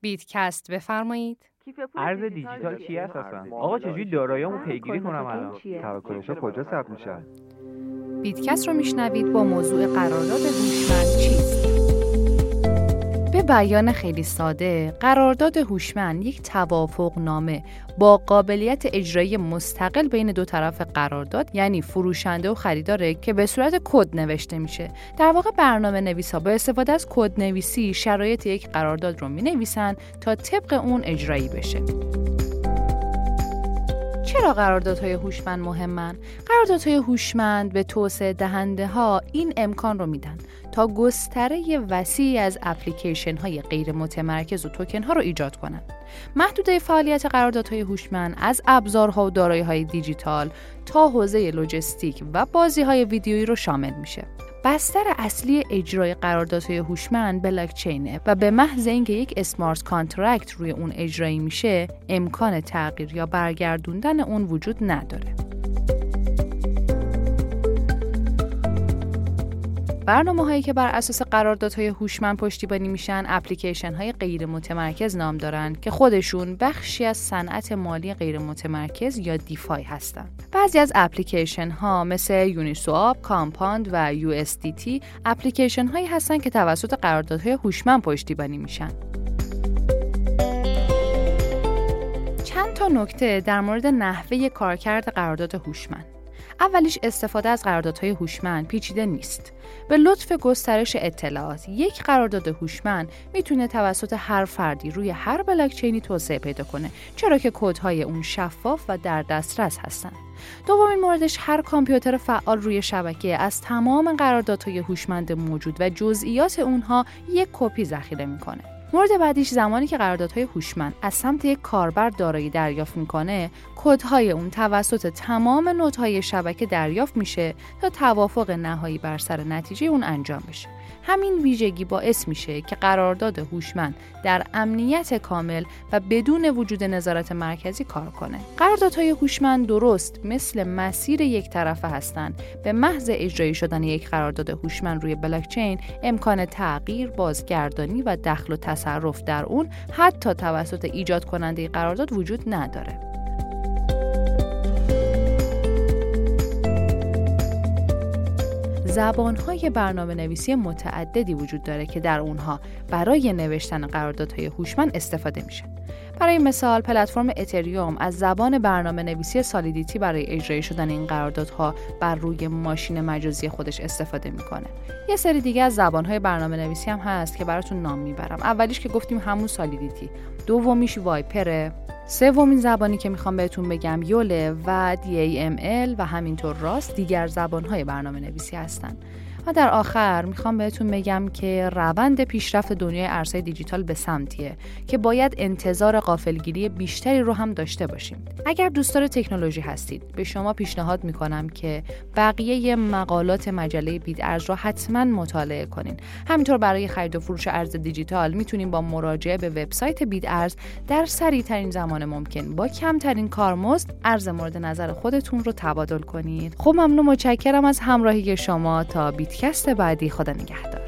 بیتکست بفرمایید. ارز دیجیتال چی هست اصلا؟ آقا چجوری داراییمو پیگیری کنم الان؟ توکلش کجا ثبت میشه؟ بیتکست رو میشنوید با موضوع قرارداد هوشمند چیست بیان خیلی ساده قرارداد هوشمند یک توافق نامه با قابلیت اجرایی مستقل بین دو طرف قرارداد یعنی فروشنده و خریداره که به صورت کد نوشته میشه. در واقع برنامه نویس ها با استفاده از کد نویسی شرایط یک قرارداد رو می نویسن تا طبق اون اجرایی بشه. قراردادهای هوشمند مهمن؟ قراردادهای هوشمند به توسعه دهنده ها این امکان رو میدن تا گستره وسیعی از اپلیکیشن های غیر متمرکز و توکن ها رو ایجاد کنند. محدوده فعالیت قراردادهای هوشمند از ابزارها و دارایی های دیجیتال تا حوزه لوجستیک و بازی های ویدیویی رو شامل میشه. بستر اصلی اجرای قراردادهای هوشمند بلاکچینه و به محض اینکه یک smart contract روی اون اجرایی میشه امکان تغییر یا برگردوندن اون وجود نداره. برنامه هایی که بر اساس قراردادهای هوشمند پشتیبانی میشن اپلیکیشن های غیر متمرکز نام دارن که خودشون بخشی از صنعت مالی غیر متمرکز یا DeFi هستن بعضی از اپلیکیشن ها مثل Uniswap، Compound و یو اپلیکیشن هایی هستن که توسط قراردادهای هوشمند پشتیبانی میشن. چند تا نکته در مورد نحوه کارکرد قرارداد هوشمند. اولیش استفاده از قراردادهای هوشمند پیچیده نیست. به لطف گسترش اطلاعات، یک قرارداد هوشمند می‌تونه توسط هر فردی روی هر بلاکچینی توسعه پیدا کنه، چرا که کدهای اون شفاف و در دسترس هستن. دومین موردش هر کامپیوتر فعال روی شبکه از تمام قراردادهای هوشمند موجود و جزئیات اونها یک کپی ذخیره می‌کنه. مورد بعدیش زمانی که قراردادهای هوشمند از سمت یک کاربر دارایی دریافت می‌کنه کدهای اون توسط تمام نودهای شبکه دریافت میشه تا توافق نهایی بر سر نتیجه اون انجام بشه همین ویژگی باعث میشه که قرارداد هوشمند در امنیت کامل و بدون وجود نظارت مرکزی کار کنه. قراردادهای هوشمند درست مثل مسیر یک طرفه هستند. به محض اجرایی شدن یک قرارداد هوشمند روی بلاکچین امکان تغییر، بازگردانی و دخل و تصرف در اون حتی توسط ایجاد کننده قرارداد وجود نداره. زبانهای برنامه نویسی متعددی وجود داره که در اونها برای نوشتن قراردادهای هوشمند استفاده میشه. برای مثال پلتفرم اتریوم از زبان برنامه نویسی سالیدیتی برای اجرای شدن این قراردادها بر روی ماشین مجازی خودش استفاده می‌کنه. یه سری دیگه از زبانهای برنامه نویسی هم هست که براتون نام می‌برم. اولیش که گفتیم همون سالیدیتی. دومیش وایپره. سومین زبانی که می‌خوام بهتون بگم یوله و DAML و همینطور راست دیگر زبانهای برنامه نویسی هستن. و در آخر می‌خوام بهتون بگم که روند پیشرفت دنیای ارزهای دیجیتال به سمتیه که باید انتظار قافلگیری بیشتری رو هم داشته باشیم. اگر دوستدار تکنولوژی هستید به شما پیشنهاد می‌کنم که بقیه مقالات مجله بید ارز رو حتما مطالعه کنین. همینطور برای خرید و فروش ارز دیجیتال می‌تونیم با مراجعه به وبسایت بید ارز در سریع ترین زمان ممکن با کمترین کارمزد ارز مورد نظر خودتون رو تبادل کنید. خب ممنون متشکرم از همراهی شما تا بیتکست بعدی خدا نگهدار.